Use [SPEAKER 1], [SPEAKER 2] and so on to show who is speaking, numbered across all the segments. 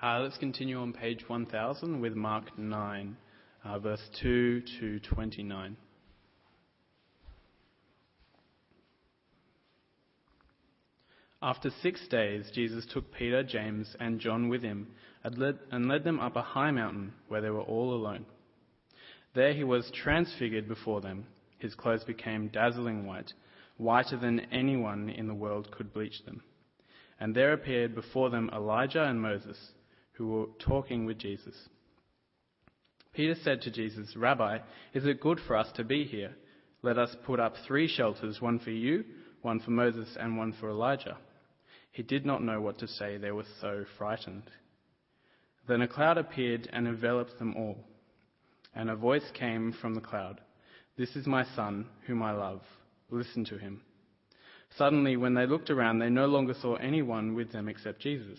[SPEAKER 1] Uh, let's continue on page 1000 with Mark 9, uh, verse 2 to 29. After six days, Jesus took Peter, James, and John with him and led, and led them up a high mountain where they were all alone. There he was transfigured before them. His clothes became dazzling white, whiter than anyone in the world could bleach them. And there appeared before them Elijah and Moses, who were talking with Jesus. Peter said to Jesus, Rabbi, is it good for us to be here? Let us put up three shelters, one for you, one for Moses, and one for Elijah. He did not know what to say, they were so frightened. Then a cloud appeared and enveloped them all. And a voice came from the cloud This is my son, whom I love. Listen to him. Suddenly, when they looked around, they no longer saw anyone with them except Jesus.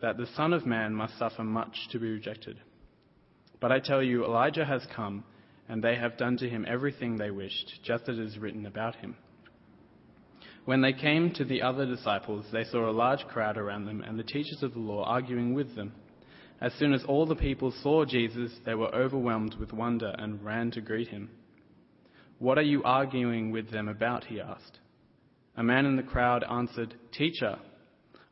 [SPEAKER 1] that the Son of Man must suffer much to be rejected. But I tell you, Elijah has come, and they have done to him everything they wished, just as it is written about him. When they came to the other disciples, they saw a large crowd around them and the teachers of the law arguing with them. As soon as all the people saw Jesus, they were overwhelmed with wonder and ran to greet him. What are you arguing with them about? he asked. A man in the crowd answered, Teacher,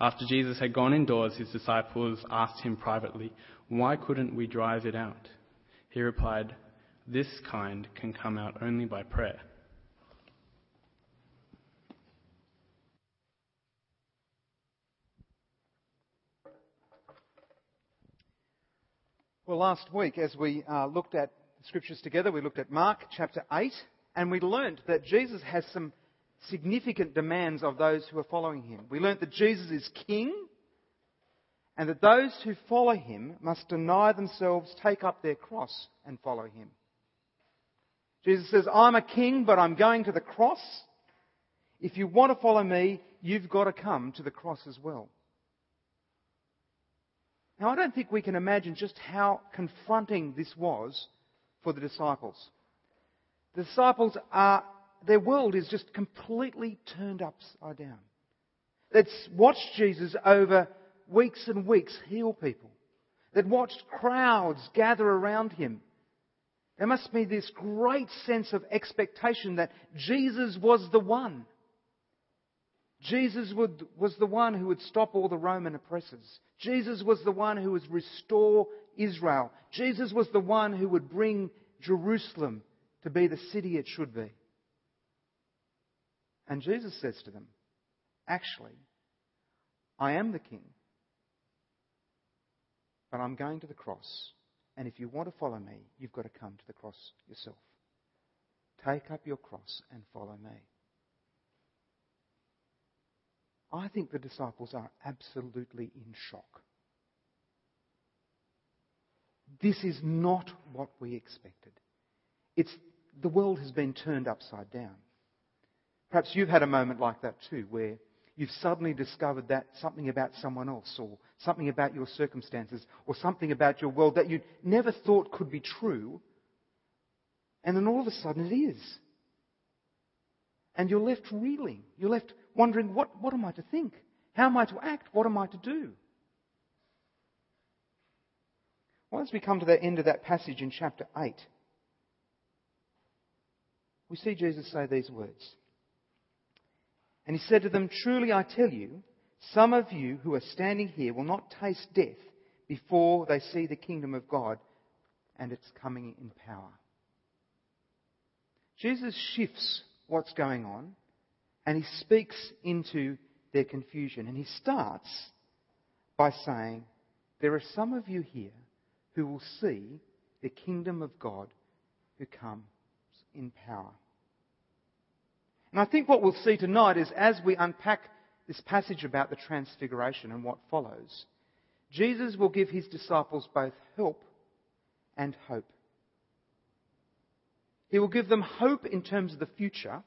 [SPEAKER 1] After Jesus had gone indoors, his disciples asked him privately, Why couldn't we drive it out? He replied, This kind can come out only by prayer.
[SPEAKER 2] Well, last week, as we uh, looked at scriptures together, we looked at Mark chapter 8, and we learnt that Jesus has some significant demands of those who are following him. We learnt that Jesus is king, and that those who follow him must deny themselves, take up their cross, and follow him. Jesus says, I'm a king, but I'm going to the cross. If you want to follow me, you've got to come to the cross as well. Now, I don't think we can imagine just how confronting this was for the disciples. The disciples are, their world is just completely turned upside down. They'd watched Jesus over weeks and weeks heal people. They'd watched crowds gather around him. There must be this great sense of expectation that Jesus was the one. Jesus would, was the one who would stop all the Roman oppressors. Jesus was the one who would restore Israel. Jesus was the one who would bring Jerusalem to be the city it should be. And Jesus says to them, Actually, I am the king, but I'm going to the cross. And if you want to follow me, you've got to come to the cross yourself. Take up your cross and follow me. I think the disciples are absolutely in shock. This is not what we expected. It's, the world has been turned upside down. Perhaps you've had a moment like that too, where you've suddenly discovered that something about someone else, or something about your circumstances, or something about your world that you never thought could be true, and then all of a sudden it is. And you're left reeling. You're left wondering, what, what am I to think? How am I to act? What am I to do? Well, as we come to the end of that passage in chapter 8, we see Jesus say these words. And he said to them, Truly I tell you, some of you who are standing here will not taste death before they see the kingdom of God and its coming in power. Jesus shifts what's going on and he speaks into their confusion. And he starts by saying, There are some of you here who will see the kingdom of God who comes in power. And I think what we'll see tonight is as we unpack this passage about the transfiguration and what follows, Jesus will give his disciples both help and hope. He will give them hope in terms of the future,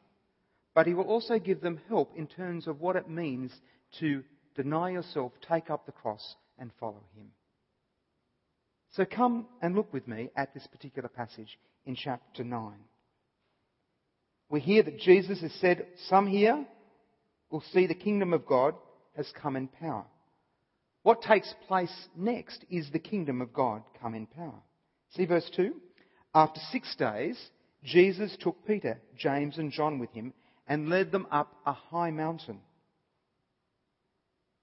[SPEAKER 2] but he will also give them help in terms of what it means to deny yourself, take up the cross, and follow him. So come and look with me at this particular passage in chapter 9. We hear that Jesus has said, Some here will see the kingdom of God has come in power. What takes place next is the kingdom of God come in power. See verse 2? After six days, Jesus took Peter, James, and John with him and led them up a high mountain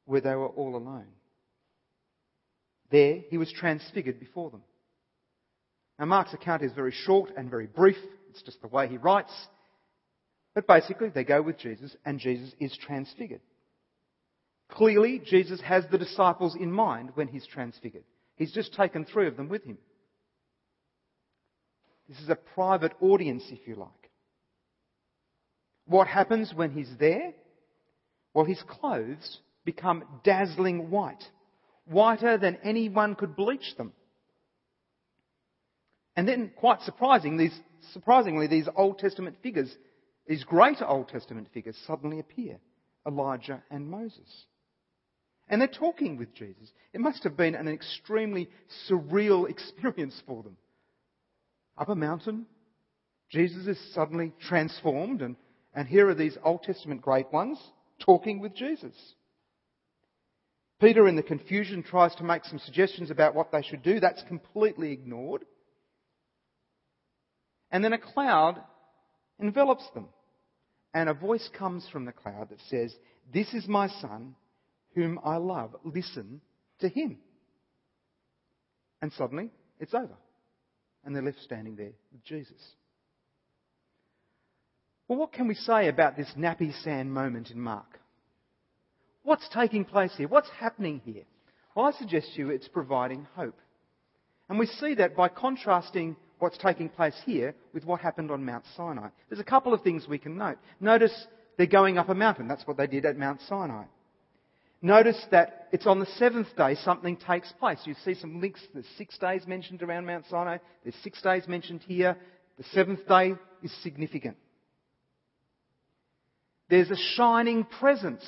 [SPEAKER 2] where they were all alone. There, he was transfigured before them. Now, Mark's account is very short and very brief. It's just the way he writes. But basically, they go with Jesus, and Jesus is transfigured. Clearly, Jesus has the disciples in mind when he's transfigured. He's just taken three of them with him. This is a private audience, if you like. What happens when he's there? Well, his clothes become dazzling white whiter than anyone could bleach them. And then, quite surprising, these, surprisingly, these Old Testament figures, these great Old Testament figures, suddenly appear Elijah and Moses. And they're talking with Jesus. It must have been an extremely surreal experience for them. Up a mountain, Jesus is suddenly transformed, and, and here are these Old Testament great ones talking with Jesus. Peter, in the confusion, tries to make some suggestions about what they should do. That's completely ignored. And then a cloud envelops them. And a voice comes from the cloud that says, This is my son, whom I love. Listen to him. And suddenly, it's over. And they're left standing there with Jesus. Well, what can we say about this nappy sand moment in Mark? What's taking place here? What's happening here? Well, I suggest to you it's providing hope. And we see that by contrasting what's taking place here with what happened on Mount Sinai. There's a couple of things we can note. Notice they're going up a mountain. That's what they did at Mount Sinai. Notice that it's on the seventh day something takes place. You see some links. There's six days mentioned around Mount Sinai. There's six days mentioned here. The seventh day is significant. There's a shining presence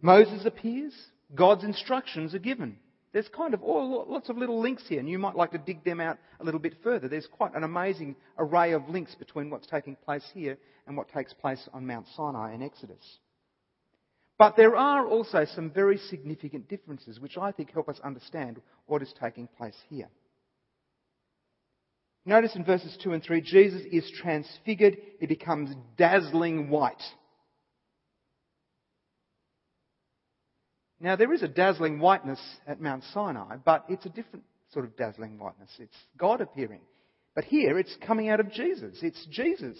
[SPEAKER 2] Moses appears, God's instructions are given. There's kind of all, lots of little links here, and you might like to dig them out a little bit further. There's quite an amazing array of links between what's taking place here and what takes place on Mount Sinai in Exodus. But there are also some very significant differences which I think help us understand what is taking place here. Notice in verses 2 and 3, Jesus is transfigured. He becomes dazzling white. Now, there is a dazzling whiteness at Mount Sinai, but it's a different sort of dazzling whiteness. It's God appearing. But here, it's coming out of Jesus. It's Jesus.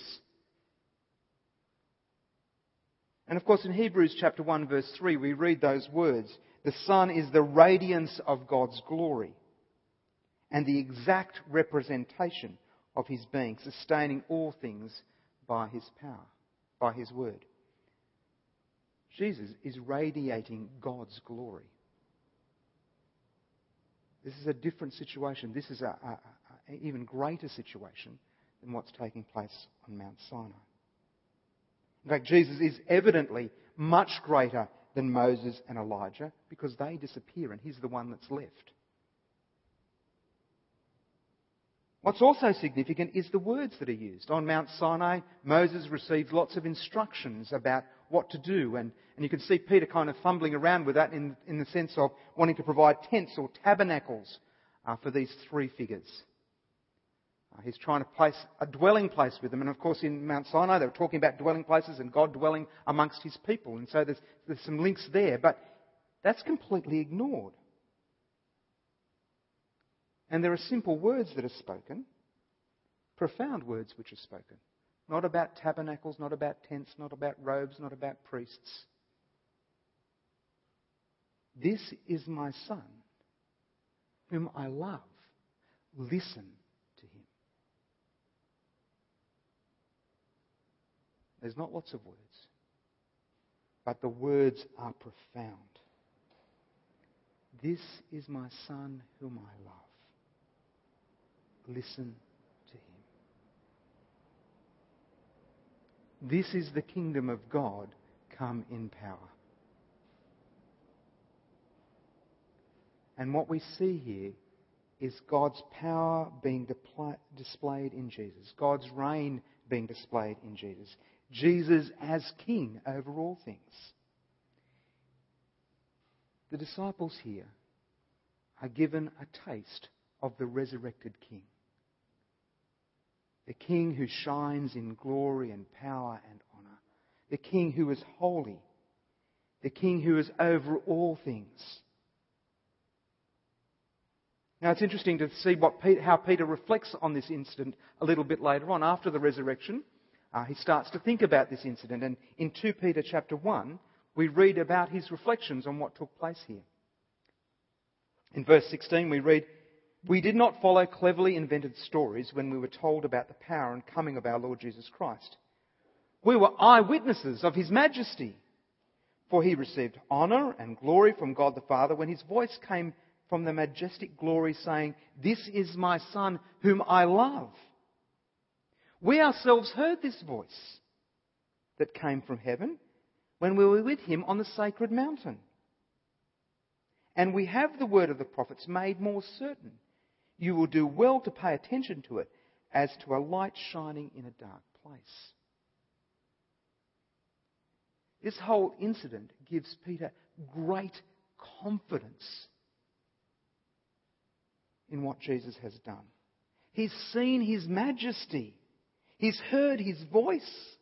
[SPEAKER 2] And of course, in Hebrews chapter 1, verse 3, we read those words The Son is the radiance of God's glory and the exact representation of his being, sustaining all things by his power, by his word. Jesus is radiating God's glory. This is a different situation. This is an even greater situation than what's taking place on Mount Sinai. In fact, Jesus is evidently much greater than Moses and Elijah because they disappear and he's the one that's left. What's also significant is the words that are used. On Mount Sinai, Moses received lots of instructions about what to do, and, and you can see Peter kind of fumbling around with that in, in the sense of wanting to provide tents or tabernacles uh, for these three figures. Uh, he's trying to place a dwelling place with them, and of course in Mount Sinai they were talking about dwelling places and God dwelling amongst his people, and so there's, there's some links there, but that's completely ignored. And there are simple words that are spoken, profound words which are spoken. Not about tabernacles, not about tents, not about robes, not about priests. This is my son, whom I love. Listen to him. There's not lots of words, but the words are profound. This is my son, whom I love listen to him. This is the kingdom of God come in power. And what we see here is God's power being displayed in Jesus, God's reign being displayed in Jesus, Jesus as king over all things. The disciples here are given a taste of the resurrected king the King who shines in glory and power and honour, the King who is holy, the King who is over all things. Now it's interesting to see Peter, how Peter reflects on this incident a little bit later on. After the resurrection, uh, he starts to think about this incident. And in 2 Peter chapter 1, we read about his reflections on what took place here. In verse 16, we read, we did not follow cleverly invented stories when we were told about the power and coming of our Lord Jesus Christ. We were eyewitnesses of His majesty. For he received honour and glory from God the Father when his voice came from the majestic glory saying, This is my Son whom I love. We ourselves heard this voice that came from heaven when we were with him on the sacred mountain. And we have the word of the prophets made more certain you will do well to pay attention to it as to a light shining in a dark place. This whole incident gives Peter great confidence in what Jesus has done. He's seen his majesty. He's heard his voice.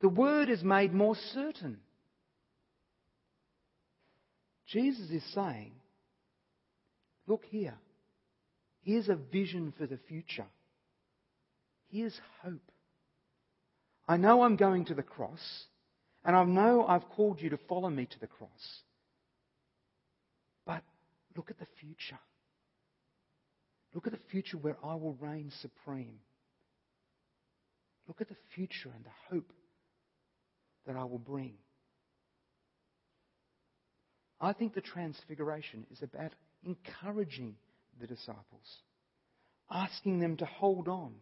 [SPEAKER 2] The word is made more certain. Jesus is saying, Look here. Here's a vision for the future. Here's hope. I know I'm going to the cross, and I know I've called you to follow me to the cross. But look at the future. Look at the future where I will reign supreme. Look at the future and the hope that I will bring. I think the transfiguration is about encouraging the disciples, asking them to hold on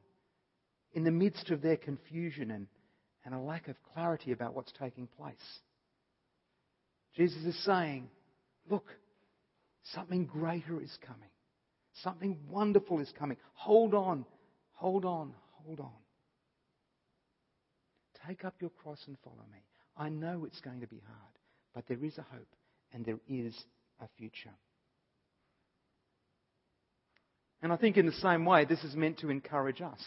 [SPEAKER 2] in the midst of their confusion and, and a lack of clarity about what's taking place. Jesus is saying, Look, something greater is coming. Something wonderful is coming. Hold on, hold on, hold on. Take up your cross and follow me. I know it's going to be hard, but there is a hope and there is a future. And I think in the same way, this is meant to encourage us,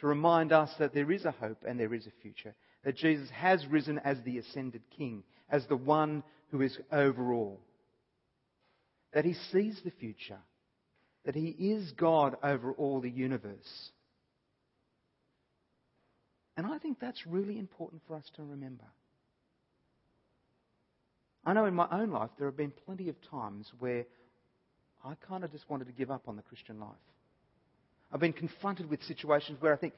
[SPEAKER 2] to remind us that there is a hope and there is a future, that Jesus has risen as the ascended King, as the one who is over all, that he sees the future, that he is God over all the universe. And I think that's really important for us to remember. I know in my own life there have been plenty of times where I kind of just wanted to give up on the Christian life. I've been confronted with situations where I think,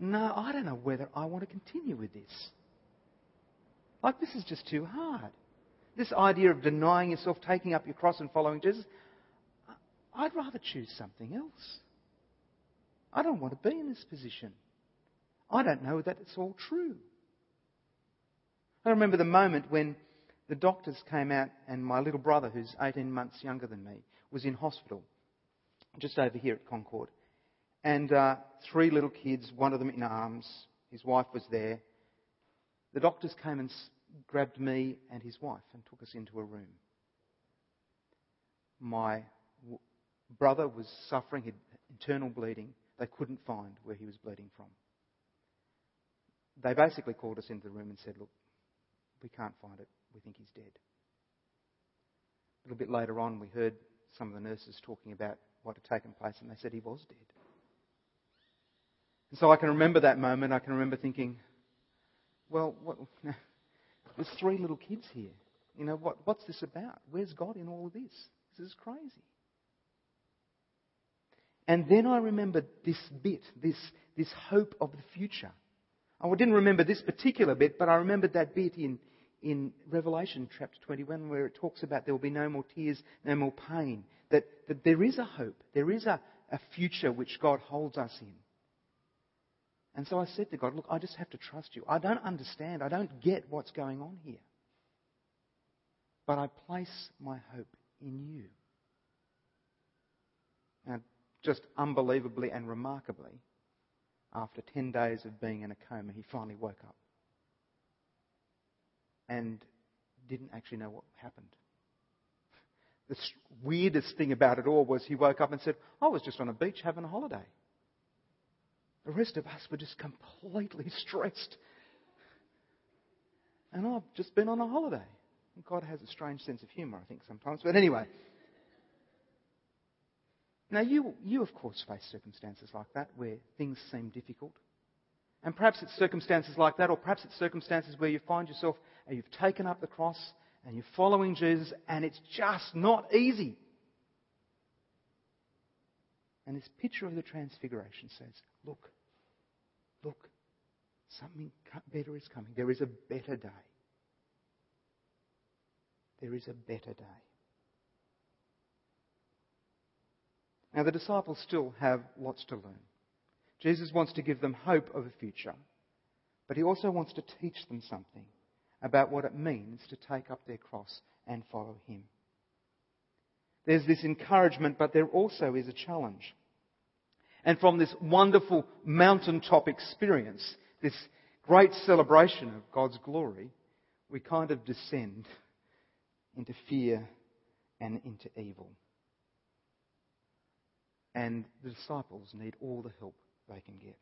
[SPEAKER 2] no, I don't know whether I want to continue with this. Like, this is just too hard. This idea of denying yourself, taking up your cross, and following Jesus, I'd rather choose something else. I don't want to be in this position. I don't know that it's all true. I remember the moment when the doctors came out and my little brother, who's 18 months younger than me, was in hospital just over here at Concord. And uh, three little kids, one of them in arms, his wife was there. The doctors came and grabbed me and his wife and took us into a room. My w- brother was suffering internal bleeding. They couldn't find where he was bleeding from. They basically called us into the room and said, Look, we can't find it. We think he's dead. A little bit later on, we heard some of the nurses talking about what had taken place, and they said he was dead. And so I can remember that moment. I can remember thinking, well, what, there's three little kids here. You know, what, what's this about? Where's God in all of this? This is crazy. And then I remembered this bit, this, this hope of the future. Oh, I didn't remember this particular bit, but I remembered that bit in, in Revelation chapter 21 where it talks about there will be no more tears, no more pain. That, that there is a hope, there is a, a future which God holds us in. And so I said to God, Look, I just have to trust you. I don't understand. I don't get what's going on here. But I place my hope in you. And just unbelievably and remarkably, after 10 days of being in a coma, he finally woke up and didn't actually know what happened. The weirdest thing about it all was he woke up and said, I was just on a beach having a holiday. The rest of us were just completely stressed. And I've just been on a holiday. God has a strange sense of humour, I think, sometimes. But anyway. Now, you, you, of course, face circumstances like that where things seem difficult. And perhaps it's circumstances like that, or perhaps it's circumstances where you find yourself and you've taken up the cross and you're following Jesus and it's just not easy. And this picture of the Transfiguration says, look, look, something better is coming. There is a better day. There is a better day. Now, the disciples still have lots to learn. Jesus wants to give them hope of a future, but he also wants to teach them something about what it means to take up their cross and follow him. There's this encouragement, but there also is a challenge. And from this wonderful mountaintop experience, this great celebration of God's glory, we kind of descend into fear and into evil. And the disciples need all the help they can get.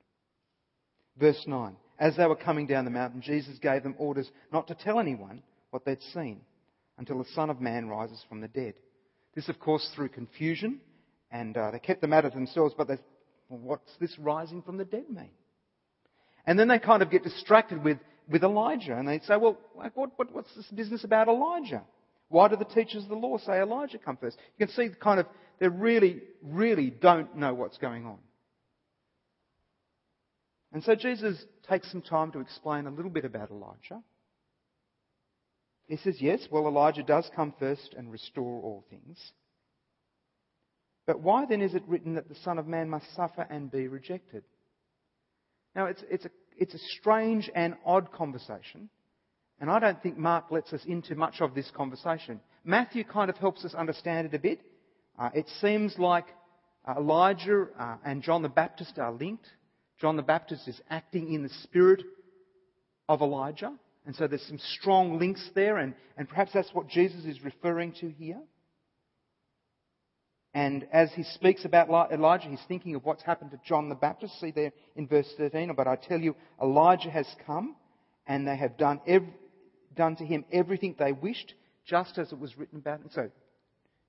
[SPEAKER 2] Verse 9 As they were coming down the mountain, Jesus gave them orders not to tell anyone what they'd seen until the Son of Man rises from the dead. This, of course, through confusion, and uh, they kept the matter to themselves, but they, well, what's this rising from the dead mean? And then they kind of get distracted with, with Elijah, and they say, well, what, what, what's this business about Elijah? Why do the teachers of the law say Elijah come first? You can see the kind of, they really, really don't know what's going on. And so Jesus takes some time to explain a little bit about Elijah. He says, yes, well, Elijah does come first and restore all things. But why then is it written that the Son of Man must suffer and be rejected? Now, it's, it's, a, it's a strange and odd conversation, and I don't think Mark lets us into much of this conversation. Matthew kind of helps us understand it a bit. Uh, it seems like Elijah uh, and John the Baptist are linked. John the Baptist is acting in the spirit of Elijah. And so there's some strong links there, and, and perhaps that's what Jesus is referring to here. And as he speaks about Elijah, he's thinking of what's happened to John the Baptist. See there in verse 13, but I tell you, Elijah has come, and they have done, ev- done to him everything they wished, just as it was written about him. So,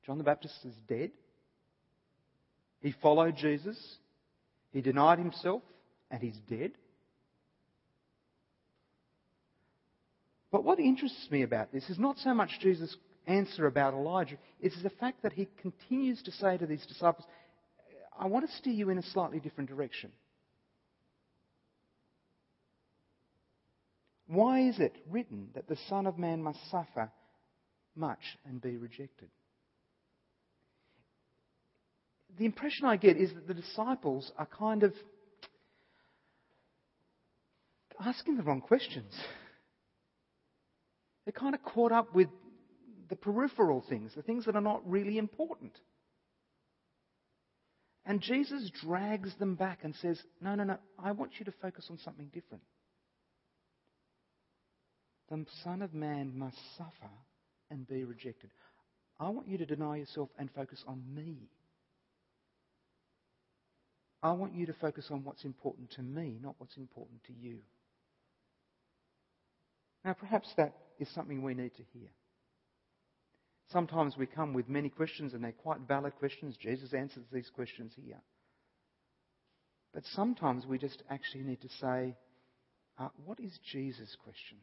[SPEAKER 2] John the Baptist is dead. He followed Jesus. He denied himself and he's dead. But what interests me about this is not so much Jesus answer about Elijah it's the fact that he continues to say to these disciples, I want to steer you in a slightly different direction. Why is it written that the Son of Man must suffer much and be rejected? The impression I get is that the disciples are kind of asking the wrong questions. They're kind of caught up with the peripheral things, the things that are not really important. And Jesus drags them back and says, No, no, no, I want you to focus on something different. The Son of Man must suffer and be rejected. I want you to deny yourself and focus on me. I want you to focus on what's important to me, not what's important to you. Now, perhaps that is something we need to hear. Sometimes we come with many questions, and they're quite valid questions. Jesus answers these questions here. But sometimes we just actually need to say, uh, what is Jesus' question?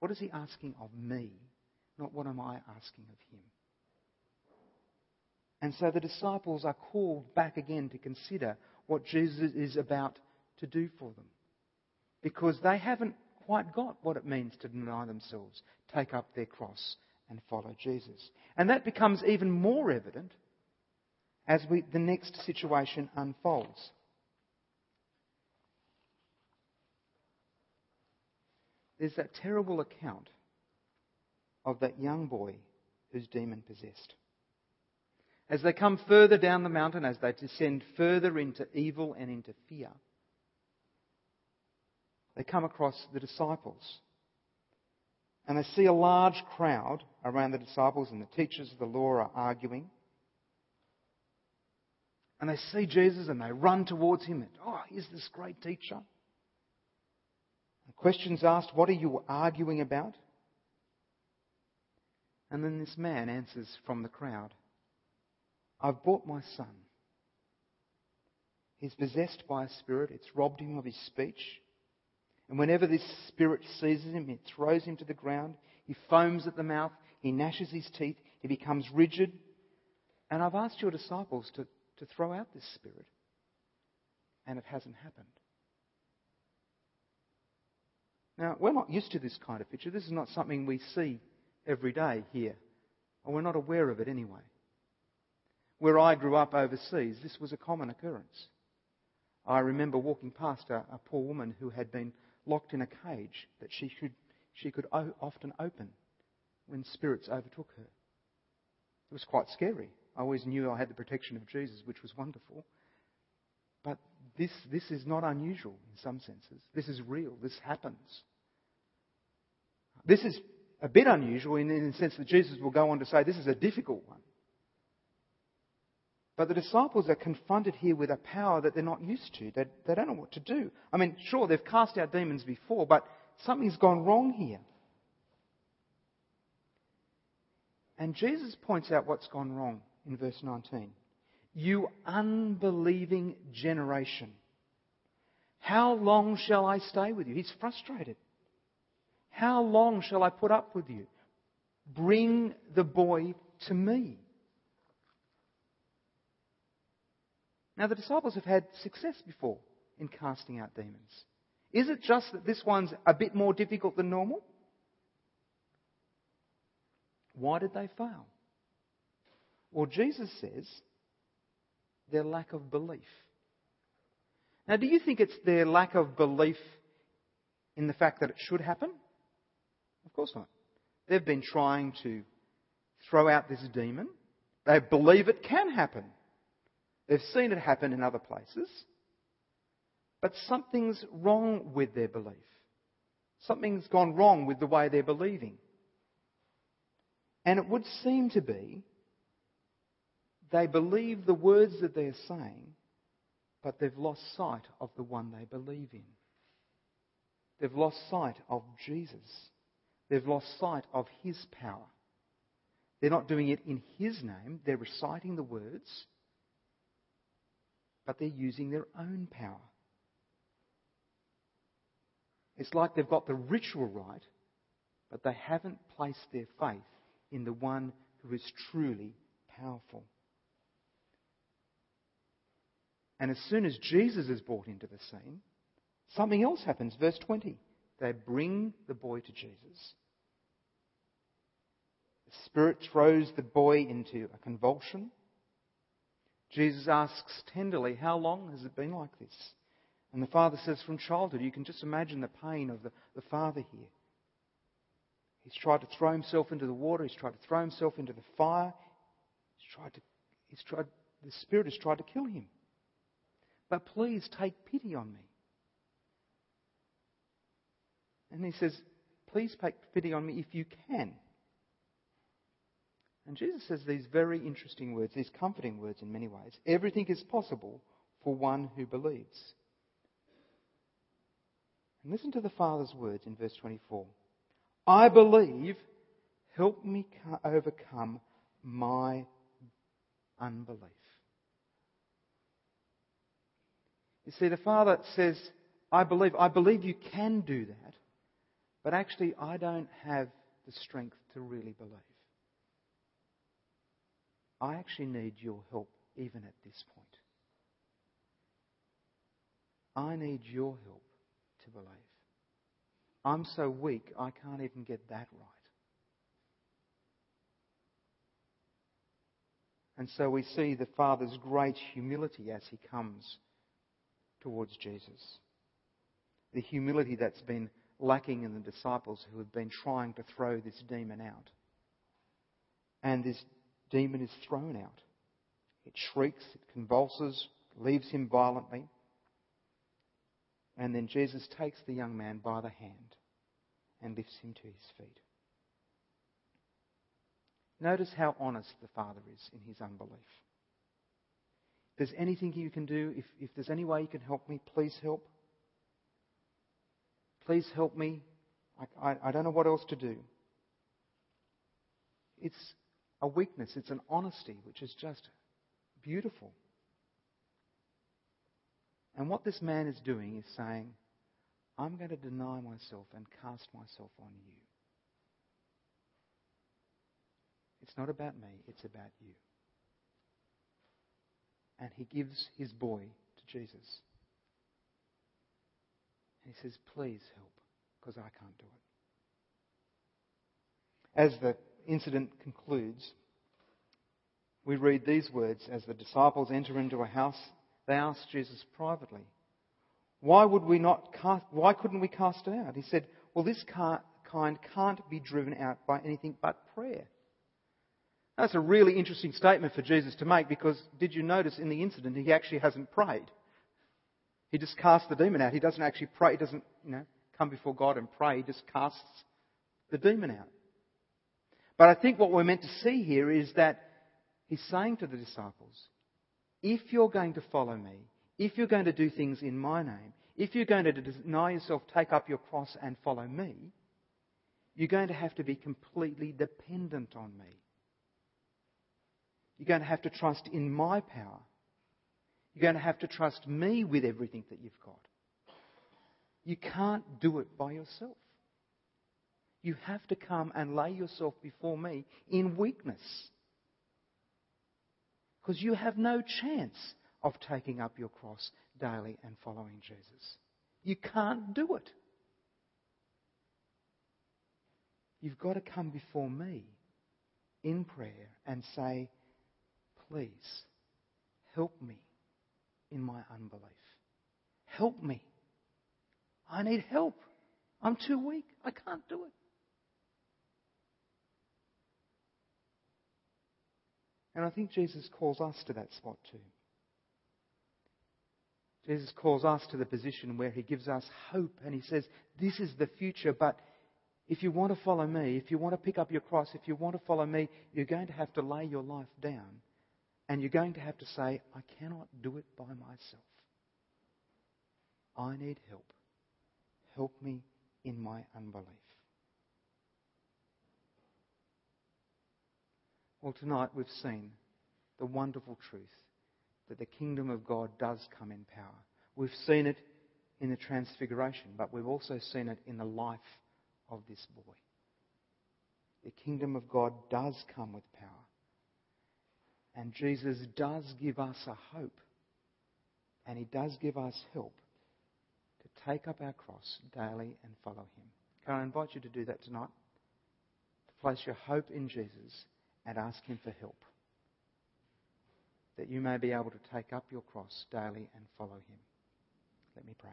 [SPEAKER 2] What is he asking of me? Not what am I asking of him? And so the disciples are called back again to consider what Jesus is about to do for them. Because they haven't quite got what it means to deny themselves, take up their cross, and follow Jesus. And that becomes even more evident as we, the next situation unfolds. There's that terrible account of that young boy who's demon possessed. As they come further down the mountain, as they descend further into evil and into fear, they come across the disciples. And they see a large crowd around the disciples, and the teachers of the law are arguing. And they see Jesus and they run towards him. And, oh, here's this great teacher. And questions asked, What are you arguing about? And then this man answers from the crowd I've brought my son. He's possessed by a spirit, it's robbed him of his speech. And whenever this spirit seizes him, it throws him to the ground. He foams at the mouth. He gnashes his teeth. He becomes rigid. And I've asked your disciples to, to throw out this spirit. And it hasn't happened. Now, we're not used to this kind of picture. This is not something we see every day here. Or we're not aware of it anyway. Where I grew up overseas, this was a common occurrence. I remember walking past a, a poor woman who had been locked in a cage that she could, she could often open when spirits overtook her. It was quite scary. I always knew I had the protection of Jesus, which was wonderful. But this, this is not unusual in some senses. This is real. This happens. This is a bit unusual in, in the sense that Jesus will go on to say this is a difficult one. But the disciples are confronted here with a power that they're not used to. They, they don't know what to do. I mean, sure, they've cast out demons before, but something's gone wrong here. And Jesus points out what's gone wrong in verse 19. You unbelieving generation. How long shall I stay with you? He's frustrated. How long shall I put up with you? Bring the boy to me. Now, the disciples have had success before in casting out demons. Is it just that this one's a bit more difficult than normal? Why did they fail? Well, Jesus says their lack of belief. Now, do you think it's their lack of belief in the fact that it should happen? Of course not. They've been trying to throw out this demon. They believe it can happen. They've seen it happen in other places. But something's wrong with their belief. Something's gone wrong with the way they're believing. And it would seem to be they believe the words that they're saying, but they've lost sight of the one they believe in. They've lost sight of Jesus. They've lost sight of His power. They're not doing it in His name. They're reciting the words, but they're using their own power. It's like they've got the ritual right, but they haven't placed their faith in the one who is truly powerful. And as soon as Jesus is brought into the scene, something else happens. Verse 20. They bring the boy to Jesus. The Spirit throws the boy into a convulsion. Jesus asks tenderly, How long has it been like this? And the father says, From childhood. You can just imagine the pain of the, the father here. He's tried to throw himself into the water. He's tried to throw himself into the fire. He's tried to, he's tried, the Spirit has tried to kill him. But please take pity on me. And he says, Please take pity on me if you can. And Jesus says these very interesting words, these comforting words in many ways. Everything is possible for one who believes. And listen to the Father's words in verse 24. I believe, help me overcome my unbelief. You see, the Father says, I believe, I believe you can do that, but actually I don't have the strength to really believe. I actually need your help even at this point. I need your help to believe. I'm so weak, I can't even get that right. And so we see the Father's great humility as he comes towards Jesus. The humility that's been lacking in the disciples who have been trying to throw this demon out. And this demon is thrown out. It shrieks, it convulses, leaves him violently. And then Jesus takes the young man by the hand and lifts him to his feet. Notice how honest the Father is in his unbelief. If there's anything you can do, if, if there's any way you can help me, please help. Please help me. I, I, I don't know what else to do. It's a weakness, it's an honesty which is just beautiful. And what this man is doing is saying, I'm going to deny myself and cast myself on you. It's not about me, it's about you. And he gives his boy to Jesus. And he says, Please help, because I can't do it. As the incident concludes, we read these words as the disciples enter into a house. They ask Jesus privately, "Why would we not cast, Why couldn't we cast it out?" He said, "Well, this kind can't be driven out by anything but prayer." That's a really interesting statement for Jesus to make because did you notice in the incident he actually hasn't prayed? He just casts the demon out. He doesn't actually pray. He doesn't, you know, come before God and pray. He just casts the demon out. But I think what we're meant to see here is that he's saying to the disciples, if you're going to follow me, if you're going to do things in my name, if you're going to deny yourself, take up your cross and follow me, you're going to have to be completely dependent on me. You're going to have to trust in my power. You're going to have to trust me with everything that you've got. You can't do it by yourself. You have to come and lay yourself before me in weakness. Because you have no chance of taking up your cross daily and following Jesus. You can't do it. You've got to come before me in prayer and say, Please, help me in my unbelief. Help me. I need help. I'm too weak. I can't do it. And I think Jesus calls us to that spot too. Jesus calls us to the position where he gives us hope and he says, This is the future, but if you want to follow me, if you want to pick up your cross, if you want to follow me, you're going to have to lay your life down. And you're going to have to say, I cannot do it by myself. I need help. Help me in my unbelief. Well, tonight we've seen the wonderful truth that the kingdom of God does come in power. We've seen it in the transfiguration, but we've also seen it in the life of this boy. The kingdom of God does come with power. And Jesus does give us a hope. And he does give us help to take up our cross daily and follow him. Can I invite you to do that tonight? To place your hope in Jesus and ask him for help. That you may be able to take up your cross daily and follow him. Let me pray.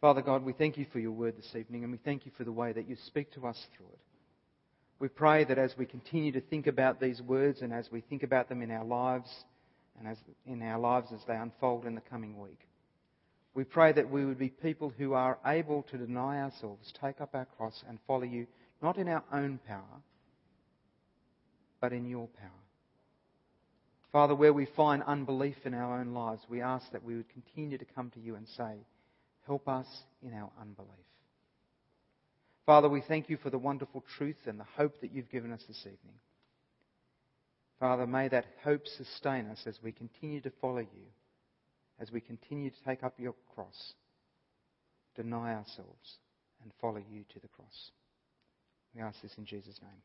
[SPEAKER 2] Father God, we thank you for your word this evening and we thank you for the way that you speak to us through it. We pray that as we continue to think about these words and as we think about them in our lives and as in our lives as they unfold in the coming week, we pray that we would be people who are able to deny ourselves, take up our cross, and follow you, not in our own power, but in your power. Father, where we find unbelief in our own lives, we ask that we would continue to come to you and say, Help us in our unbelief. Father, we thank you for the wonderful truth and the hope that you've given us this evening. Father, may that hope sustain us as we continue to follow you as we continue to take up your cross, deny ourselves, and follow you to the cross. We ask this in Jesus' name.